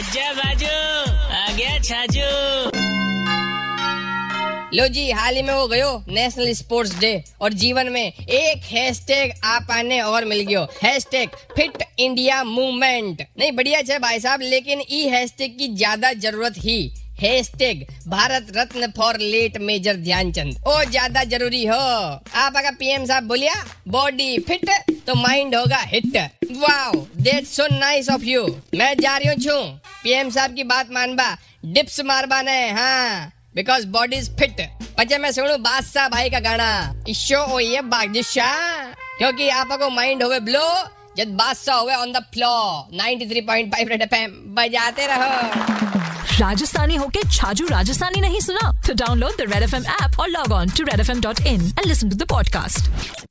आजा बाजू आ गया छाजू। लो जी, हाल ही में वो गयो नेशनल स्पोर्ट्स डे और जीवन में एक हैशटैग आप आने और मिल गयो। हैशटैग फिट इंडिया मूवमेंट नहीं, बढ़िया छे भाई साहब, लेकिन ई हैशटैग की ज़्यादा ज़रूरत ही। Hashtag Bharat Ratna for late major Dhyanchand. ओ, ज़्यादा ज़रूरी हो। आप अगर पीएम साहब बोलिया बॉडी फिट तो माइंड होगा hit wow that's so nice of you मैं जा रही हूँ छू। पीएम साहब की बात मानबा। डिप्स मारबा ने हाँ। बिकॉज़ बॉडी इज़ फिट पचे मैं सुनू बादशाह भाई का गाना। ईशो ओ ये बागदिशाह क्योंकि आपको माइंड होवे ब्लो जब बादशाह होवे on the floor 93.5 red FM बजाते रहो। राजस्थानी होके छाजू राजस्थानी नहीं सुना? तो download the red F M app और log on to red F M dot in and listen to the podcast